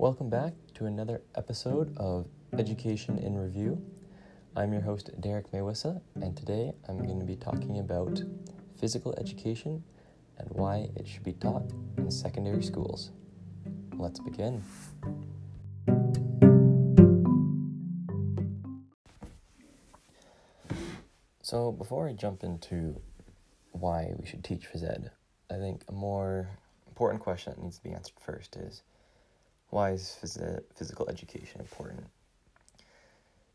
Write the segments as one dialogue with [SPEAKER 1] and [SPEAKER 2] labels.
[SPEAKER 1] Welcome back to another episode of Education in Review. I'm your host, Derek Maywissa, and today I'm going to be talking about physical education and why it should be taught in secondary schools. Let's begin. So, before I jump into why we should teach phys ed, I think a more important question that needs to be answered first is why is phys- physical education important?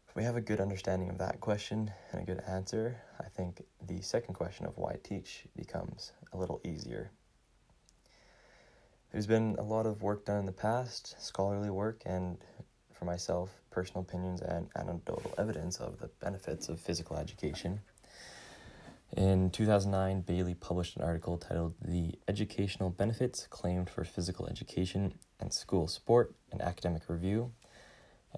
[SPEAKER 1] If we have a good understanding of that question and a good answer, I think the second question of why teach becomes a little easier. There's been a lot of work done in the past, scholarly work, and for myself, personal opinions and anecdotal evidence of the benefits of physical education. In 2009, Bailey published an article titled The Educational Benefits Claimed for Physical Education and School Sport, an academic review.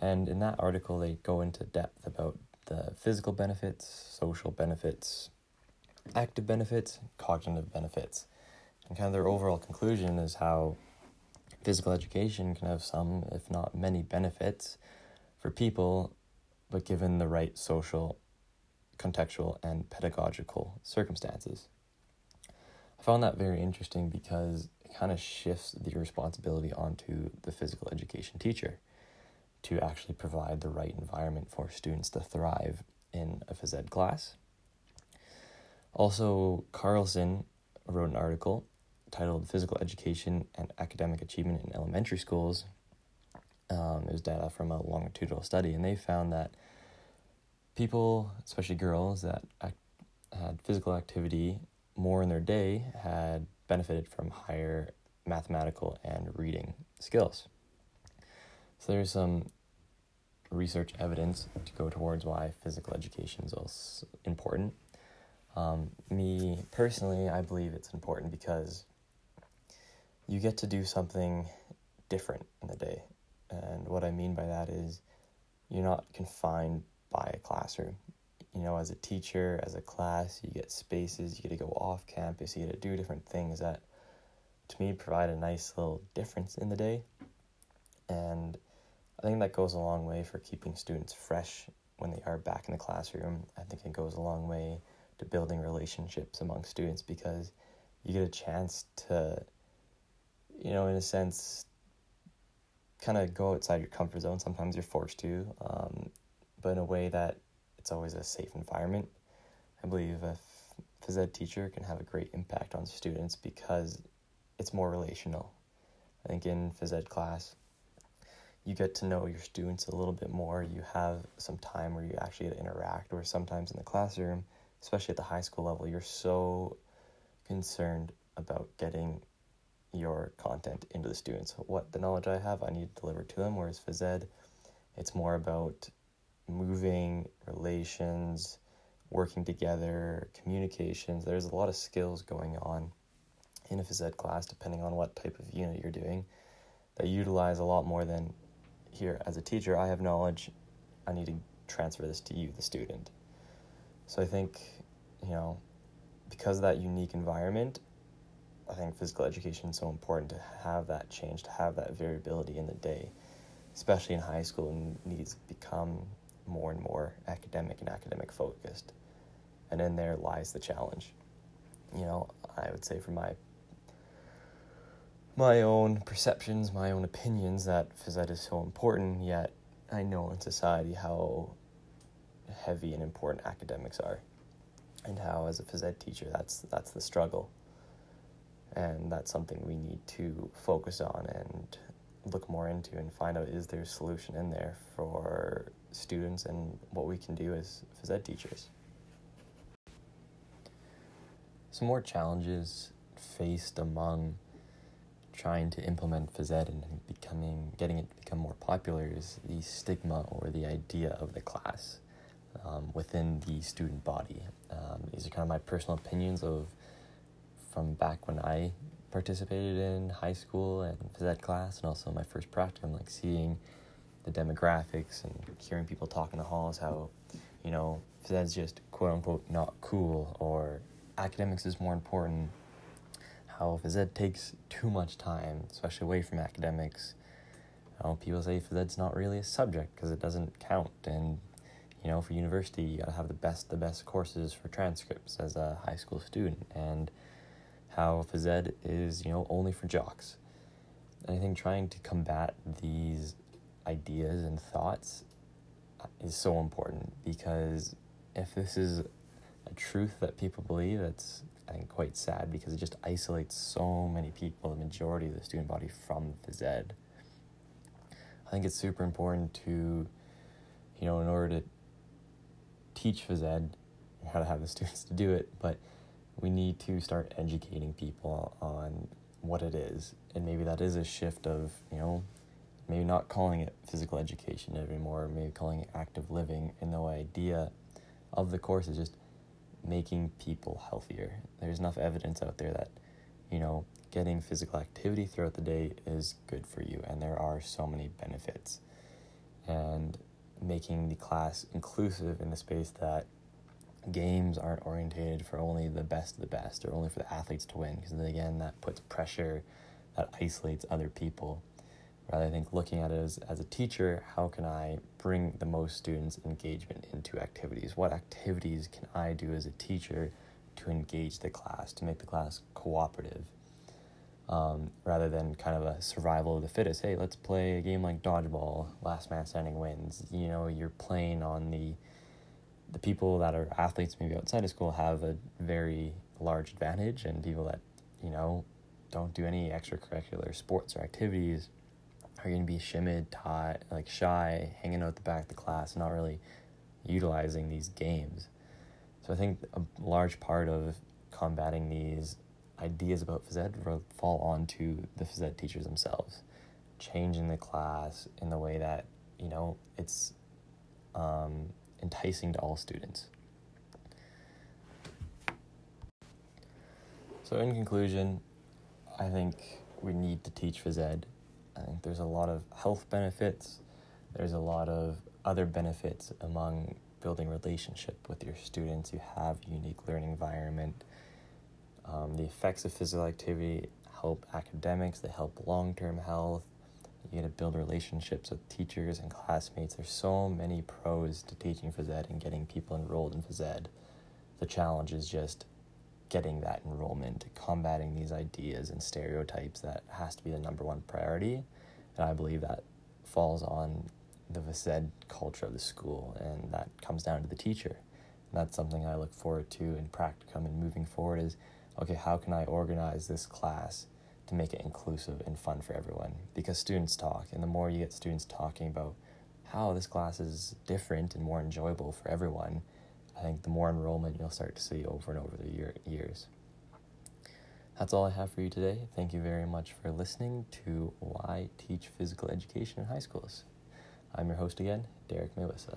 [SPEAKER 1] And in that article, they go into depth about the physical benefits, social benefits, active benefits, cognitive benefits. And kind of their overall conclusion is how physical education can have some, if not many, benefits for people, but given the right social contextual and pedagogical circumstances. I found that very interesting because it kind of shifts the responsibility onto the physical education teacher to actually provide the right environment for students to thrive in a phys ed class. Also, Carlson wrote an article titled Physical Education and Academic Achievement in Elementary Schools. Um, it was data from a longitudinal study, and they found that people, especially girls, that act, had physical activity more in their day had benefited from higher mathematical and reading skills. So there's some research evidence to go towards why physical education is important. Um, me personally, I believe it's important because you get to do something different in the day. And what I mean by that is you're not confined by a classroom. You know, as a teacher, as a class, you get spaces, you get to go off campus, you get to do different things that, to me, provide a nice little difference in the day. And I think that goes a long way for keeping students fresh when they are back in the classroom. I think it goes a long way to building relationships among students because you get a chance to, you know, in a sense, kind of go outside your comfort zone. Sometimes you're forced to. Um, but in a way that it's always a safe environment. I believe a phys ed teacher can have a great impact on students because it's more relational. I think in phys ed class, you get to know your students a little bit more. You have some time where you actually interact, or sometimes in the classroom, especially at the high school level, you're so concerned about getting your content into the students. What the knowledge I have, I need to deliver to them, whereas phys ed, it's more about moving, relations, working together, communications. There's a lot of skills going on in a phys ed class, depending on what type of unit you're doing, that utilize a lot more than here as a teacher. I have knowledge, I need to transfer this to you, the student. So I think, you know, because of that unique environment, I think physical education is so important to have that change, to have that variability in the day, especially in high school, and needs become more and more academic and academic focused. And in there lies the challenge. You know, I would say from my my own perceptions, my own opinions that phys ed is so important, yet I know in society how heavy and important academics are. And how as a phys ed teacher that's that's the struggle. And that's something we need to focus on and look more into and find out is there a solution in there for students and what we can do as phys ed teachers. Some more challenges faced among trying to implement phys ed and becoming getting it to become more popular is the stigma or the idea of the class um, within the student body. Um, these are kind of my personal opinions of from back when I participated in high school and phys ed class and also my first practicum, like seeing the demographics and hearing people talk in the halls how, you know, that's just quote unquote not cool or academics is more important. How phys ed takes too much time, especially away from academics. know, people say phys ed's not really a subject because it doesn't count. And, you know, for university, you got to have the best, the best courses for transcripts as a high school student. And how phys ed is, you know, only for jocks. And I think trying to combat these ideas and thoughts uh, is so important because if this is a truth that people believe, it's I think quite sad because it just isolates so many people, the majority of the student body from phys ed. I think it's super important to, you know, in order to teach phys ed, how to have the students to do it, but we need to start educating people on what it is. And maybe that is a shift of, you know, maybe not calling it physical education anymore, maybe calling it active living. And the idea of the course is just making people healthier. There's enough evidence out there that, you know, getting physical activity throughout the day is good for you, and there are so many benefits. And making the class inclusive in the space that games aren't orientated for only the best of the best or only for the athletes to win, because again, that puts pressure that isolates other people. Rather, I think looking at it as, as a teacher, how can I bring the most students' engagement into activities? What activities can I do as a teacher to engage the class, to make the class cooperative? Um, rather than kind of a survival of the fittest. Hey, let's play a game like dodgeball. Last man standing wins. You know, you're playing on the the people that are athletes, maybe outside of school, have a very large advantage, and people that you know don't do any extracurricular sports or activities are going to be timid, tight, like shy, hanging out at the back of the class, not really utilizing these games. So I think a large part of combating these ideas about phys fall onto the phys teachers themselves, changing the class in the way that you know it's um, enticing to all students. So in conclusion, I think we need to teach phys ed I think there's a lot of health benefits. There's a lot of other benefits among building relationship with your students. You have a unique learning environment. Um, the effects of physical activity help academics. They help long-term health. You get to build relationships with teachers and classmates. There's so many pros to teaching phys ed and getting people enrolled in phys ed. The challenge is just getting that enrollment, combating these ideas and stereotypes that has to be the number one priority. And I believe that falls on the phys ed culture of the school, and that comes down to the teacher. And that's something I look forward to in practicum and moving forward is okay, how can I organize this class to make it inclusive and fun for everyone? Because students talk, and the more you get students talking about how this class is different and more enjoyable for everyone, I think the more enrollment you'll start to see over and over the year, years. That's all I have for you today. Thank you very much for listening to Why Teach Physical Education in High Schools. I'm your host again, Derek Mewissa.